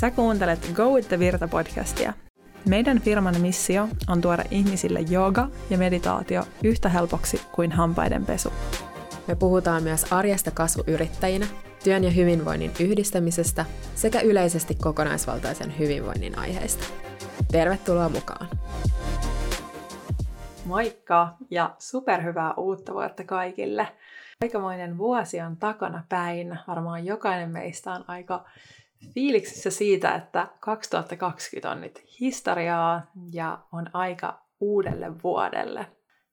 Sä kuuntelet Go with the Virta podcastia. Meidän firman missio on tuoda ihmisille jooga ja meditaatio yhtä helpoksi kuin hampaiden pesu. Me puhutaan myös arjesta kasvuyrittäjinä, työn ja hyvinvoinnin yhdistämisestä sekä yleisesti kokonaisvaltaisen hyvinvoinnin aiheista. Tervetuloa mukaan! Moikka ja superhyvää uutta vuotta kaikille! Aikamoinen vuosi on takana päin. Varmaan jokainen meistä on aika fiiliksissä siitä, että 2020 on nyt historiaa ja on aika uudelle vuodelle.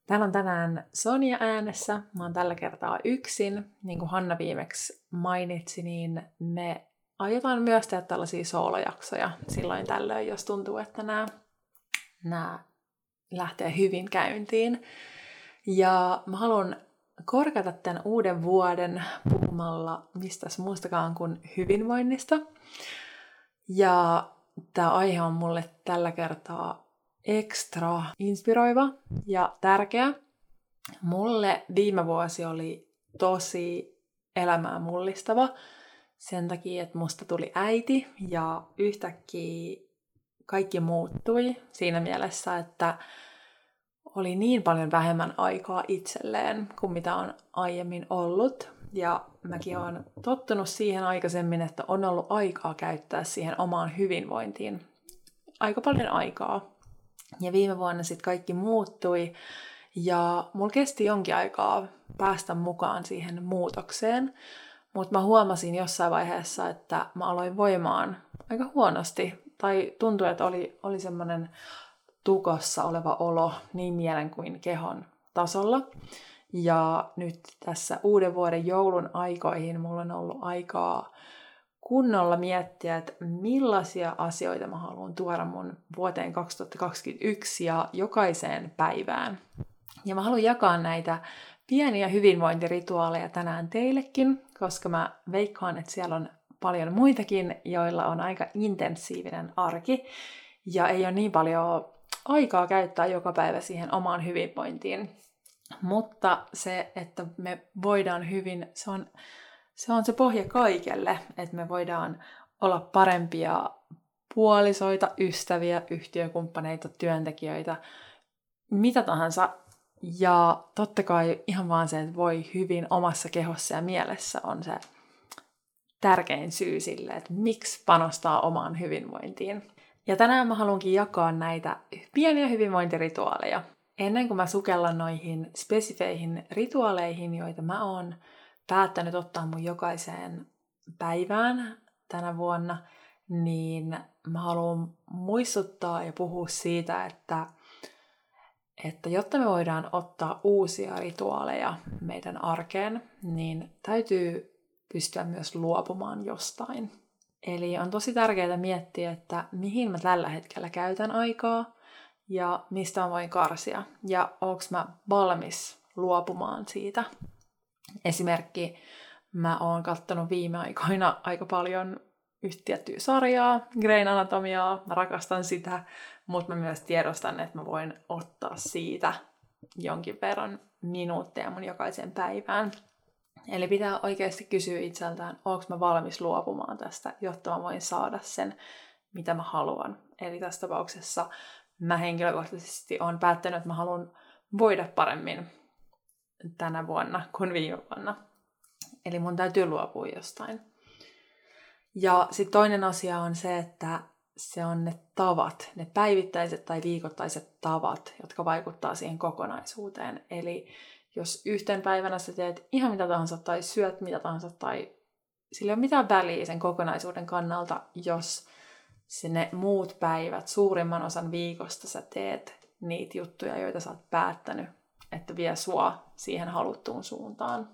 Täällä on tänään Sonja äänessä. Mä oon tällä kertaa yksin. Niin kuin Hanna viimeksi mainitsi, niin me aiotaan myös tehdä tällaisia soolojaksoja silloin tällöin, jos tuntuu, että nämä, nämä lähtee hyvin käyntiin. Ja mä haluan korkata tämän uuden vuoden puhumalla mistäs muustakaan kuin hyvinvoinnista. Ja tämä aihe on mulle tällä kertaa ekstra inspiroiva ja tärkeä. Mulle viime vuosi oli tosi elämää mullistava sen takia, että musta tuli äiti ja yhtäkkiä kaikki muuttui siinä mielessä, että oli niin paljon vähemmän aikaa itselleen kuin mitä on aiemmin ollut. Ja mäkin olen tottunut siihen aikaisemmin, että on ollut aikaa käyttää siihen omaan hyvinvointiin. Aika paljon aikaa. Ja viime vuonna sitten kaikki muuttui. Ja mulla kesti jonkin aikaa päästä mukaan siihen muutokseen. Mutta mä huomasin jossain vaiheessa, että mä aloin voimaan aika huonosti. Tai tuntui, että oli, oli semmoinen tukossa oleva olo niin mielen kuin kehon tasolla. Ja nyt tässä uuden vuoden joulun aikoihin mulla on ollut aikaa kunnolla miettiä, että millaisia asioita mä haluan tuoda mun vuoteen 2021 ja jokaiseen päivään. Ja mä haluan jakaa näitä pieniä hyvinvointirituaaleja tänään teillekin, koska mä veikkaan, että siellä on paljon muitakin, joilla on aika intensiivinen arki ja ei ole niin paljon aikaa käyttää joka päivä siihen omaan hyvinvointiin. Mutta se, että me voidaan hyvin, se on se, on se pohja kaikelle, että me voidaan olla parempia puolisoita, ystäviä, yhtiökumppaneita, työntekijöitä, mitä tahansa. Ja totta kai ihan vaan se, että voi hyvin omassa kehossa ja mielessä on se tärkein syy sille, että miksi panostaa omaan hyvinvointiin. Ja tänään mä haluankin jakaa näitä pieniä hyvinvointirituaaleja. Ennen kuin mä sukellan noihin spesifeihin rituaaleihin, joita mä oon päättänyt ottaa mun jokaiseen päivään tänä vuonna, niin mä haluan muistuttaa ja puhua siitä, että, että jotta me voidaan ottaa uusia rituaaleja meidän arkeen, niin täytyy pystyä myös luopumaan jostain. Eli on tosi tärkeää miettiä, että mihin mä tällä hetkellä käytän aikaa ja mistä mä voin karsia ja onko mä valmis luopumaan siitä. Esimerkki, mä oon kattonut viime aikoina aika paljon yhtiötyä sarjaa, Grain Anatomiaa, mä rakastan sitä, mutta mä myös tiedostan, että mä voin ottaa siitä jonkin verran minuutteja mun jokaiseen päivään. Eli pitää oikeasti kysyä itseltään, onko mä valmis luopumaan tästä, jotta mä voin saada sen, mitä mä haluan. Eli tässä tapauksessa mä henkilökohtaisesti olen päättänyt, että mä haluan voida paremmin tänä vuonna kuin viime vuonna. Eli mun täytyy luopua jostain. Ja sitten toinen asia on se, että se on ne tavat, ne päivittäiset tai viikoittaiset tavat, jotka vaikuttaa siihen kokonaisuuteen. Eli jos yhten päivänä sä teet ihan mitä tahansa tai syöt mitä tahansa tai sillä ei ole mitään väliä sen kokonaisuuden kannalta, jos sinne muut päivät, suurimman osan viikosta sä teet niitä juttuja, joita sä oot päättänyt, että vie sua siihen haluttuun suuntaan.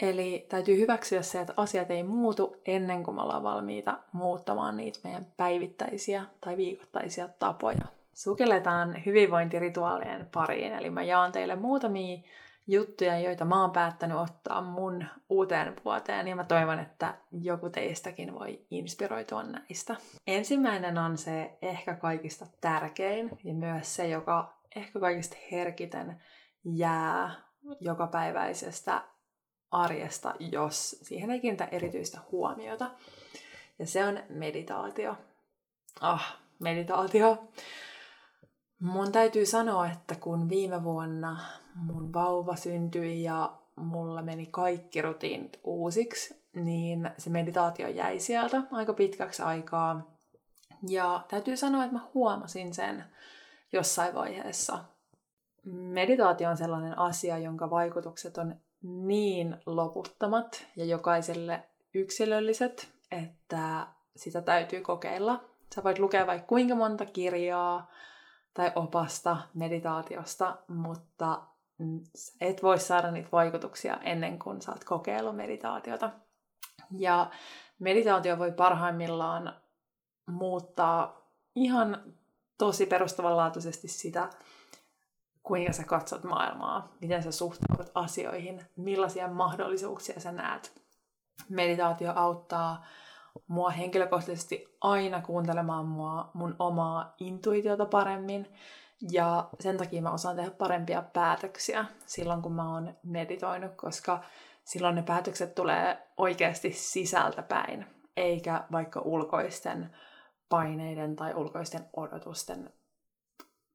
Eli täytyy hyväksyä se, että asiat ei muutu ennen kuin me ollaan valmiita muuttamaan niitä meidän päivittäisiä tai viikoittaisia tapoja. Sukelletaan hyvinvointirituaalien pariin, eli mä jaan teille muutamia juttuja, joita mä oon päättänyt ottaa mun uuteen vuoteen, ja mä toivon, että joku teistäkin voi inspiroitua näistä. Ensimmäinen on se ehkä kaikista tärkein, ja myös se, joka ehkä kaikista herkiten jää jokapäiväisestä arjesta, jos siihen ei kiinnitä erityistä huomiota. Ja se on meditaatio. Ah, meditaatio. Mun täytyy sanoa, että kun viime vuonna mun vauva syntyi ja mulla meni kaikki rutiinit uusiksi, niin se meditaatio jäi sieltä aika pitkäksi aikaa. Ja täytyy sanoa, että mä huomasin sen jossain vaiheessa. Meditaatio on sellainen asia, jonka vaikutukset on niin loputtomat ja jokaiselle yksilölliset, että sitä täytyy kokeilla. Sä voit lukea vaikka kuinka monta kirjaa tai opasta meditaatiosta, mutta et voi saada niitä vaikutuksia ennen kuin saat kokeillut meditaatiota. Ja meditaatio voi parhaimmillaan muuttaa ihan tosi perustavanlaatuisesti sitä, kuinka sä katsot maailmaa, miten sä suhtaudut asioihin, millaisia mahdollisuuksia sä näet. Meditaatio auttaa mua henkilökohtaisesti aina kuuntelemaan mua, mun omaa intuitiota paremmin. Ja sen takia mä osaan tehdä parempia päätöksiä silloin, kun mä oon meditoinut, koska silloin ne päätökset tulee oikeasti sisältä päin, eikä vaikka ulkoisten paineiden tai ulkoisten odotusten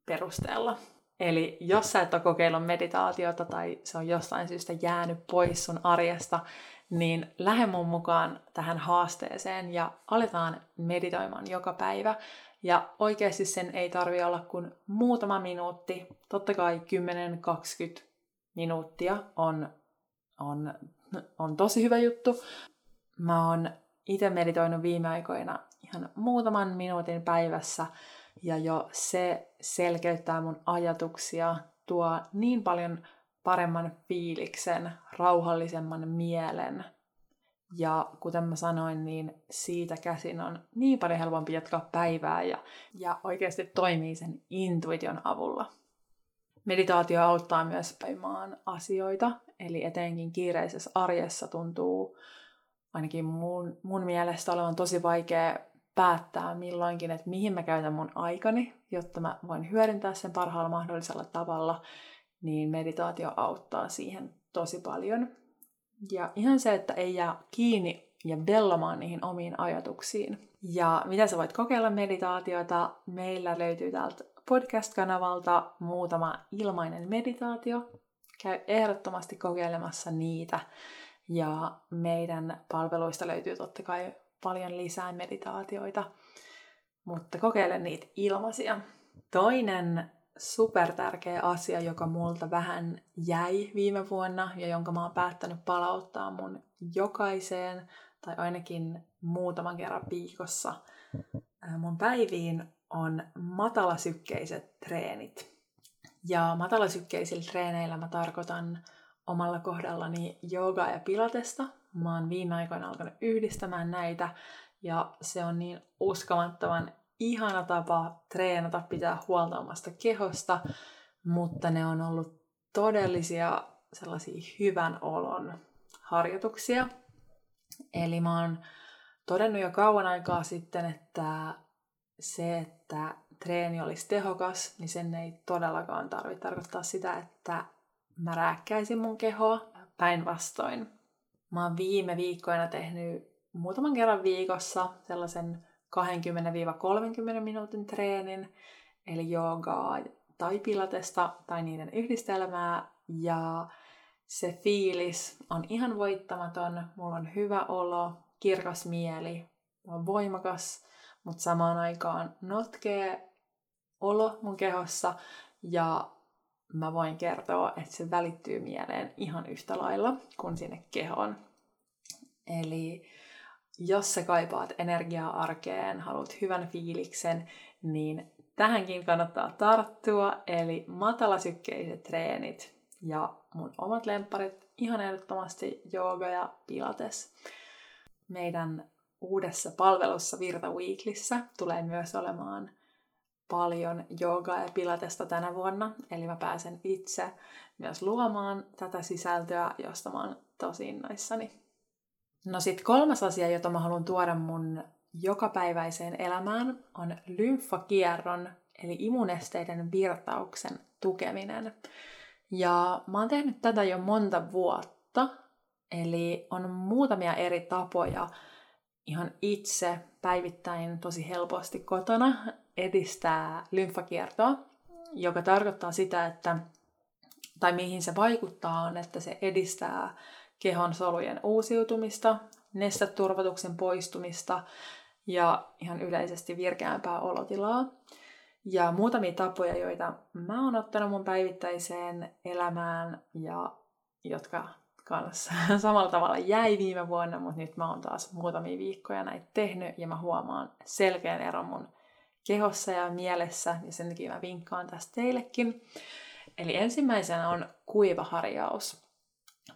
perusteella. Eli jos sä et ole kokeillut meditaatiota tai se on jostain syystä jäänyt pois sun arjesta, niin lähde mun mukaan tähän haasteeseen ja aletaan meditoimaan joka päivä. Ja oikeasti sen ei tarvi olla kuin muutama minuutti. Totta kai 10-20 minuuttia on, on, on tosi hyvä juttu. Mä oon itse meditoinut viime aikoina ihan muutaman minuutin päivässä ja jo se selkeyttää mun ajatuksia, tuo niin paljon paremman fiiliksen, rauhallisemman mielen. Ja kuten mä sanoin, niin siitä käsin on niin paljon helpompi jatkaa päivää ja, ja oikeasti toimii sen intuition avulla. Meditaatio auttaa myös päimaan asioita, eli etenkin kiireisessä arjessa tuntuu ainakin mun, mun mielestä olevan tosi vaikea päättää milloinkin, että mihin mä käytän mun aikani, jotta mä voin hyödyntää sen parhaalla mahdollisella tavalla, niin meditaatio auttaa siihen tosi paljon. Ja ihan se, että ei jää kiinni ja vellomaan niihin omiin ajatuksiin. Ja mitä sä voit kokeilla meditaatiota? Meillä löytyy täältä podcast-kanavalta muutama ilmainen meditaatio. Käy ehdottomasti kokeilemassa niitä. Ja meidän palveluista löytyy totta kai paljon lisää meditaatioita, mutta kokeile niitä ilmaisia. Toinen super tärkeä asia, joka multa vähän jäi viime vuonna ja jonka mä oon päättänyt palauttaa mun jokaiseen tai ainakin muutaman kerran viikossa mun päiviin, on matalasykkeiset treenit. Ja matalasykkeisillä treeneillä mä tarkoitan omalla kohdallani joogaa ja pilatesta. Mä oon viime aikoina alkanut yhdistämään näitä ja se on niin uskomattoman ihana tapa treenata, pitää huolta omasta kehosta, mutta ne on ollut todellisia sellaisia hyvän olon harjoituksia. Eli mä oon todennut jo kauan aikaa sitten, että se, että treeni olisi tehokas, niin sen ei todellakaan tarvitse tarkoittaa sitä, että mä rääkkäisin mun kehoa päinvastoin. Mä oon viime viikkoina tehnyt muutaman kerran viikossa sellaisen 20-30 minuutin treenin, eli joogaa tai pilatesta tai niiden yhdistelmää. Ja se fiilis on ihan voittamaton, mulla on hyvä olo, kirkas mieli, on voimakas, mutta samaan aikaan notkee olo mun kehossa ja mä voin kertoa, että se välittyy mieleen ihan yhtä lailla kuin sinne kehoon. Eli jos sä kaipaat energiaa arkeen, haluat hyvän fiiliksen, niin tähänkin kannattaa tarttua, eli matalasykkeiset treenit ja mun omat lemparit, ihan ehdottomasti jooga ja pilates. Meidän uudessa palvelussa Virta Weeklissä tulee myös olemaan paljon joogaa ja pilatesta tänä vuonna, eli mä pääsen itse myös luomaan tätä sisältöä, josta mä oon tosi innoissani. No sit kolmas asia, jota mä haluan tuoda mun jokapäiväiseen elämään, on lymfakierron, eli immunesteiden virtauksen tukeminen. Ja mä oon tehnyt tätä jo monta vuotta, eli on muutamia eri tapoja ihan itse päivittäin tosi helposti kotona edistää lymfakiertoa, joka tarkoittaa sitä, että tai mihin se vaikuttaa on, että se edistää kehon solujen uusiutumista, nesteturvatuksen poistumista ja ihan yleisesti virkeämpää olotilaa. Ja muutamia tapoja, joita mä oon ottanut mun päivittäiseen elämään ja jotka kanssa samalla tavalla jäi viime vuonna, mutta nyt mä oon taas muutamia viikkoja näitä tehnyt ja mä huomaan selkeän eron mun kehossa ja mielessä ja sen takia mä vinkkaan tästä teillekin. Eli ensimmäisenä on kuivaharjaus.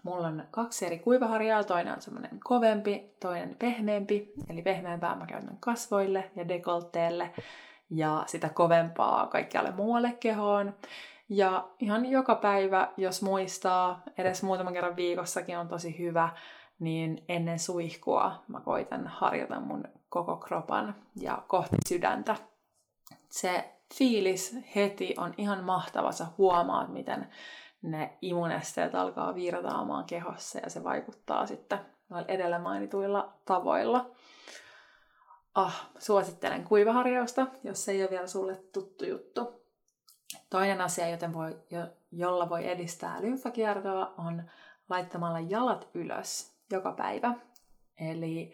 Mulla on kaksi eri kuivaharjaa, toinen on semmoinen kovempi, toinen pehmeämpi, eli pehmeämpää mä käytän kasvoille ja dekolteelle ja sitä kovempaa kaikkialle muualle kehoon. Ja ihan joka päivä, jos muistaa, edes muutaman kerran viikossakin on tosi hyvä, niin ennen suihkua mä koitan harjoita mun koko kropan ja kohti sydäntä. Se fiilis heti on ihan mahtava. Sä huomaat, miten ne immunesteet alkaa virtaamaan kehossa ja se vaikuttaa sitten noilla edellä mainituilla tavoilla. Ah, suosittelen kuivaharjausta, jos se ei ole vielä sulle tuttu juttu. Toinen asia, joten voi, jo, jolla voi edistää lymfakiertoa, on laittamalla jalat ylös joka päivä. Eli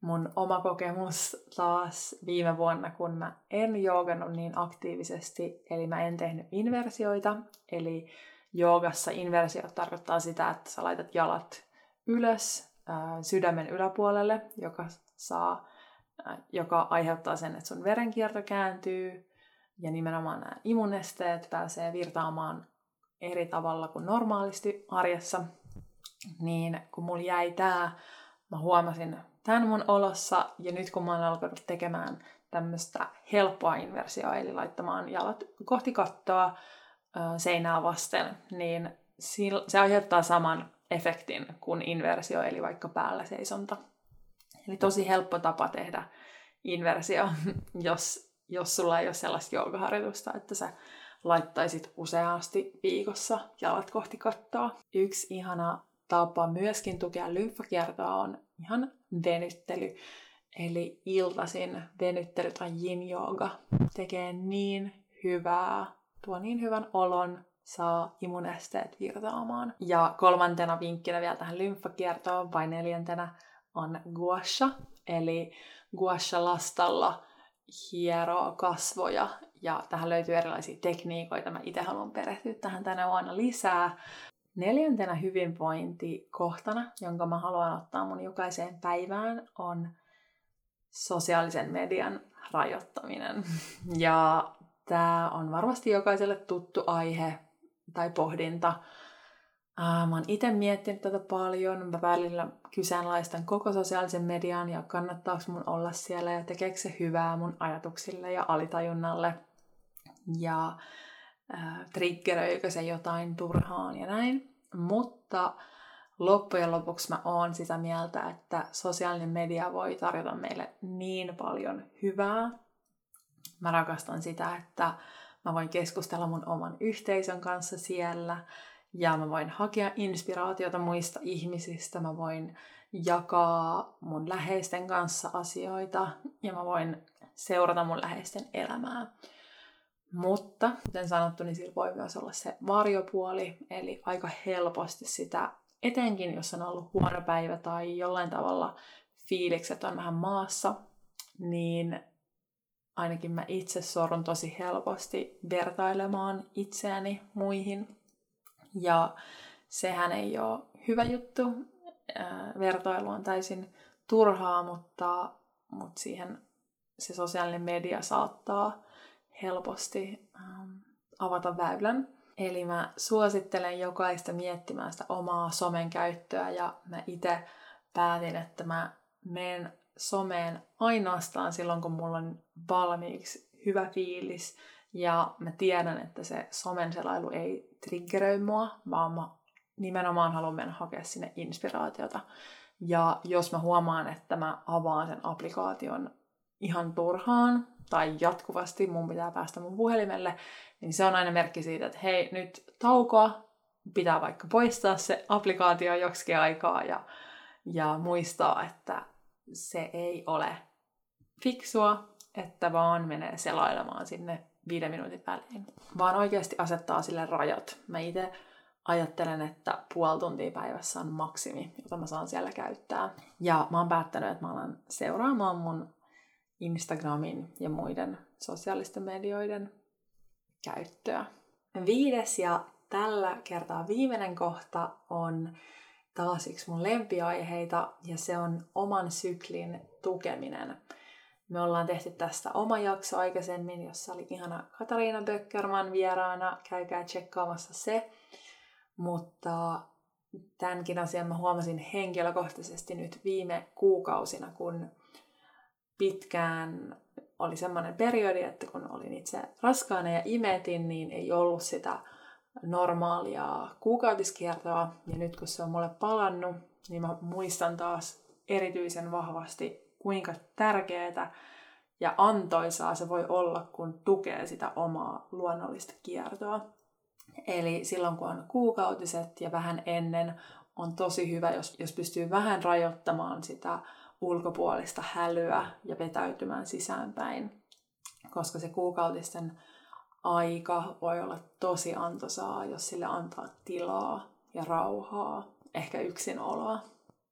mun oma kokemus taas viime vuonna, kun mä en joogannut niin aktiivisesti, eli mä en tehnyt inversioita, eli joogassa inversio tarkoittaa sitä, että sä laitat jalat ylös sydämen yläpuolelle, joka, saa, joka aiheuttaa sen, että sun verenkierto kääntyy ja nimenomaan nämä immunesteet pääsee virtaamaan eri tavalla kuin normaalisti arjessa. Niin kun mulla jäi tää, mä huomasin tämän mun olossa ja nyt kun mä oon alkanut tekemään tämmöistä helppoa inversioa, eli laittamaan jalat kohti kattoa, seinää vasten, niin se aiheuttaa saman efektin kuin inversio, eli vaikka päällä seisonta. Eli tosi helppo tapa tehdä inversio, jos, jos sulla ei ole sellaista joogaharjoitusta, että sä laittaisit useasti viikossa jalat kohti kattoa. Yksi ihana tapa myöskin tukea lymfakiertoa on ihan venyttely. Eli iltasin venyttely tai yin tekee niin hyvää tuo niin hyvän olon, saa immunesteet virtaamaan. Ja kolmantena vinkkinä vielä tähän lymfakiertoon, vai neljäntenä, on guasha, eli guasha lastalla hieroo kasvoja. Ja tähän löytyy erilaisia tekniikoita. Mä itse haluan perehtyä tähän tänä vuonna lisää. Neljäntenä hyvinvointikohtana, jonka mä haluan ottaa mun jokaiseen päivään, on sosiaalisen median rajoittaminen. Ja Tämä on varmasti jokaiselle tuttu aihe tai pohdinta. Mä oon itse miettinyt tätä paljon. Mä välillä kyseenalaistan koko sosiaalisen median ja kannattaako mun olla siellä ja tekeekö se hyvää mun ajatuksille ja alitajunnalle. Ja äh, triggeröikö se jotain turhaan ja näin. Mutta loppujen lopuksi mä oon sitä mieltä, että sosiaalinen media voi tarjota meille niin paljon hyvää Mä rakastan sitä, että mä voin keskustella mun oman yhteisön kanssa siellä ja mä voin hakea inspiraatiota muista ihmisistä, mä voin jakaa mun läheisten kanssa asioita ja mä voin seurata mun läheisten elämää. Mutta, kuten sanottu, niin sillä voi myös olla se varjopuoli, eli aika helposti sitä, etenkin jos on ollut huono päivä tai jollain tavalla fiilikset on vähän maassa, niin ainakin mä itse sorun tosi helposti vertailemaan itseäni muihin. Ja sehän ei ole hyvä juttu. Vertailu on täysin turhaa, mutta, mutta siihen se sosiaalinen media saattaa helposti avata väylän. Eli mä suosittelen jokaista miettimään sitä omaa somen käyttöä ja mä itse päätin, että mä menen someen ainoastaan silloin, kun mulla on valmiiksi hyvä fiilis ja mä tiedän, että se somen selailu ei triggeröi mua, vaan mä nimenomaan haluan mennä hakea sinne inspiraatiota. Ja jos mä huomaan, että mä avaan sen applikaation ihan turhaan tai jatkuvasti mun pitää päästä mun puhelimelle, niin se on aina merkki siitä, että hei, nyt taukoa, pitää vaikka poistaa se applikaatio joksikin aikaa ja, ja muistaa, että se ei ole fiksua, että vaan menee selailemaan sinne viiden minuutin välein, vaan oikeasti asettaa sille rajat. Mä itse ajattelen, että puoli tuntia päivässä on maksimi, jota mä saan siellä käyttää. Ja mä oon päättänyt, että mä alan seuraamaan mun Instagramin ja muiden sosiaalisten medioiden käyttöä. Viides ja tällä kertaa viimeinen kohta on taas yksi mun lempiaiheita ja se on oman syklin tukeminen. Me ollaan tehty tästä oma jakso aikaisemmin, jossa oli ihana Katariina Böckerman vieraana. Käykää tsekkaamassa se. Mutta tämänkin asian mä huomasin henkilökohtaisesti nyt viime kuukausina, kun pitkään oli semmoinen periodi, että kun olin itse raskaana ja imetin, niin ei ollut sitä normaalia kuukautiskiertoa. Ja nyt kun se on mulle palannut, niin mä muistan taas erityisen vahvasti, kuinka tärkeää ja antoisaa se voi olla, kun tukee sitä omaa luonnollista kiertoa. Eli silloin kun on kuukautiset ja vähän ennen, on tosi hyvä, jos, jos pystyy vähän rajoittamaan sitä ulkopuolista hälyä ja vetäytymään sisäänpäin. Koska se kuukautisten aika voi olla tosi antoisaa, jos sille antaa tilaa ja rauhaa, ehkä yksinoloa.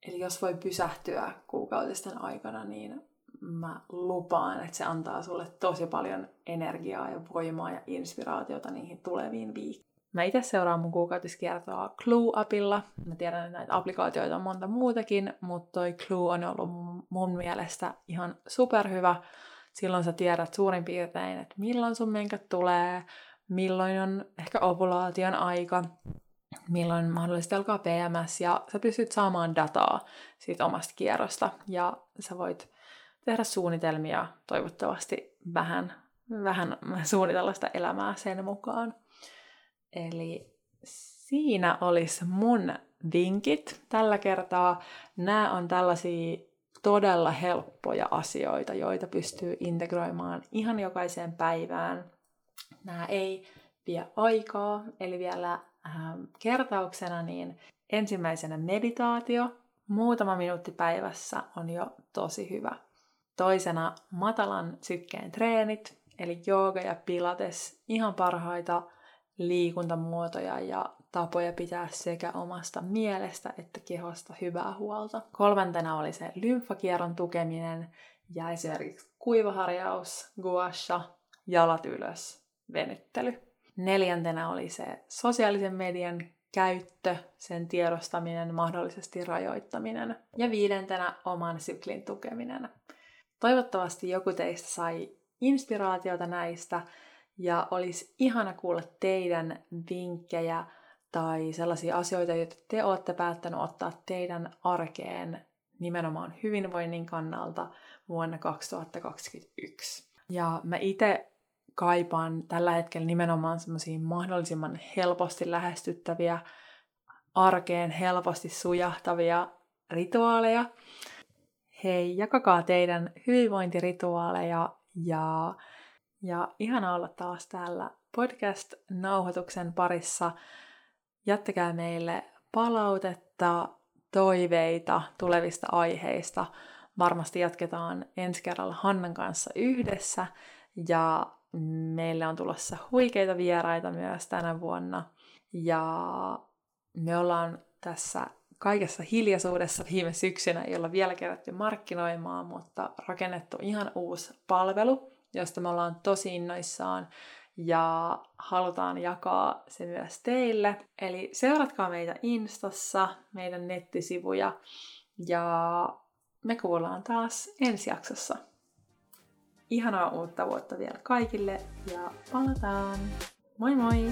Eli jos voi pysähtyä kuukautisten aikana, niin mä lupaan, että se antaa sulle tosi paljon energiaa ja voimaa ja inspiraatiota niihin tuleviin viikkoihin. Mä itse seuraan mun kuukautiskiertoa Clue-apilla. Mä tiedän, että näitä applikaatioita on monta muutakin, mutta toi Clue on ollut mun mielestä ihan superhyvä. Silloin sä tiedät suurin piirtein, että milloin sun menkät tulee, milloin on ehkä ovulaation aika, milloin mahdollisesti alkaa PMS, ja sä pystyt saamaan dataa siitä omasta kierrosta, ja sä voit tehdä suunnitelmia toivottavasti vähän, vähän suunnitella sitä elämää sen mukaan. Eli siinä olisi mun vinkit tällä kertaa. Nämä on tällaisia todella helppoja asioita, joita pystyy integroimaan ihan jokaiseen päivään. Nämä ei vie aikaa, eli vielä kertauksena niin ensimmäisenä meditaatio. Muutama minuutti päivässä on jo tosi hyvä. Toisena matalan sykkeen treenit, eli jooga ja pilates, ihan parhaita liikuntamuotoja ja tapoja pitää sekä omasta mielestä että kehosta hyvää huolta. Kolmantena oli se lymfakierron tukeminen ja esimerkiksi kuivaharjaus, guasha, jalat ylös, venyttely. Neljäntenä oli se sosiaalisen median käyttö, sen tiedostaminen, mahdollisesti rajoittaminen. Ja viidentenä oman syklin tukeminen. Toivottavasti joku teistä sai inspiraatiota näistä ja olisi ihana kuulla teidän vinkkejä tai sellaisia asioita, joita te olette päättänyt ottaa teidän arkeen nimenomaan hyvinvoinnin kannalta vuonna 2021. Ja mä itse kaipaan tällä hetkellä nimenomaan semmoisia mahdollisimman helposti lähestyttäviä, arkeen helposti sujahtavia rituaaleja. Hei, jakakaa teidän hyvinvointirituaaleja ja ja ihana olla taas täällä podcast-nauhoituksen parissa. Jättäkää meille palautetta, toiveita tulevista aiheista. Varmasti jatketaan ensi kerralla Hannan kanssa yhdessä. Ja meille on tulossa huikeita vieraita myös tänä vuonna. Ja me ollaan tässä kaikessa hiljaisuudessa viime syksynä, jolla vielä kerätty markkinoimaan, mutta rakennettu ihan uusi palvelu, josta me ollaan tosi innoissaan ja halutaan jakaa se myös teille. Eli seuratkaa meitä Instassa, meidän nettisivuja ja me kuullaan taas ensi jaksossa. Ihanaa uutta vuotta vielä kaikille ja palataan! Moi moi!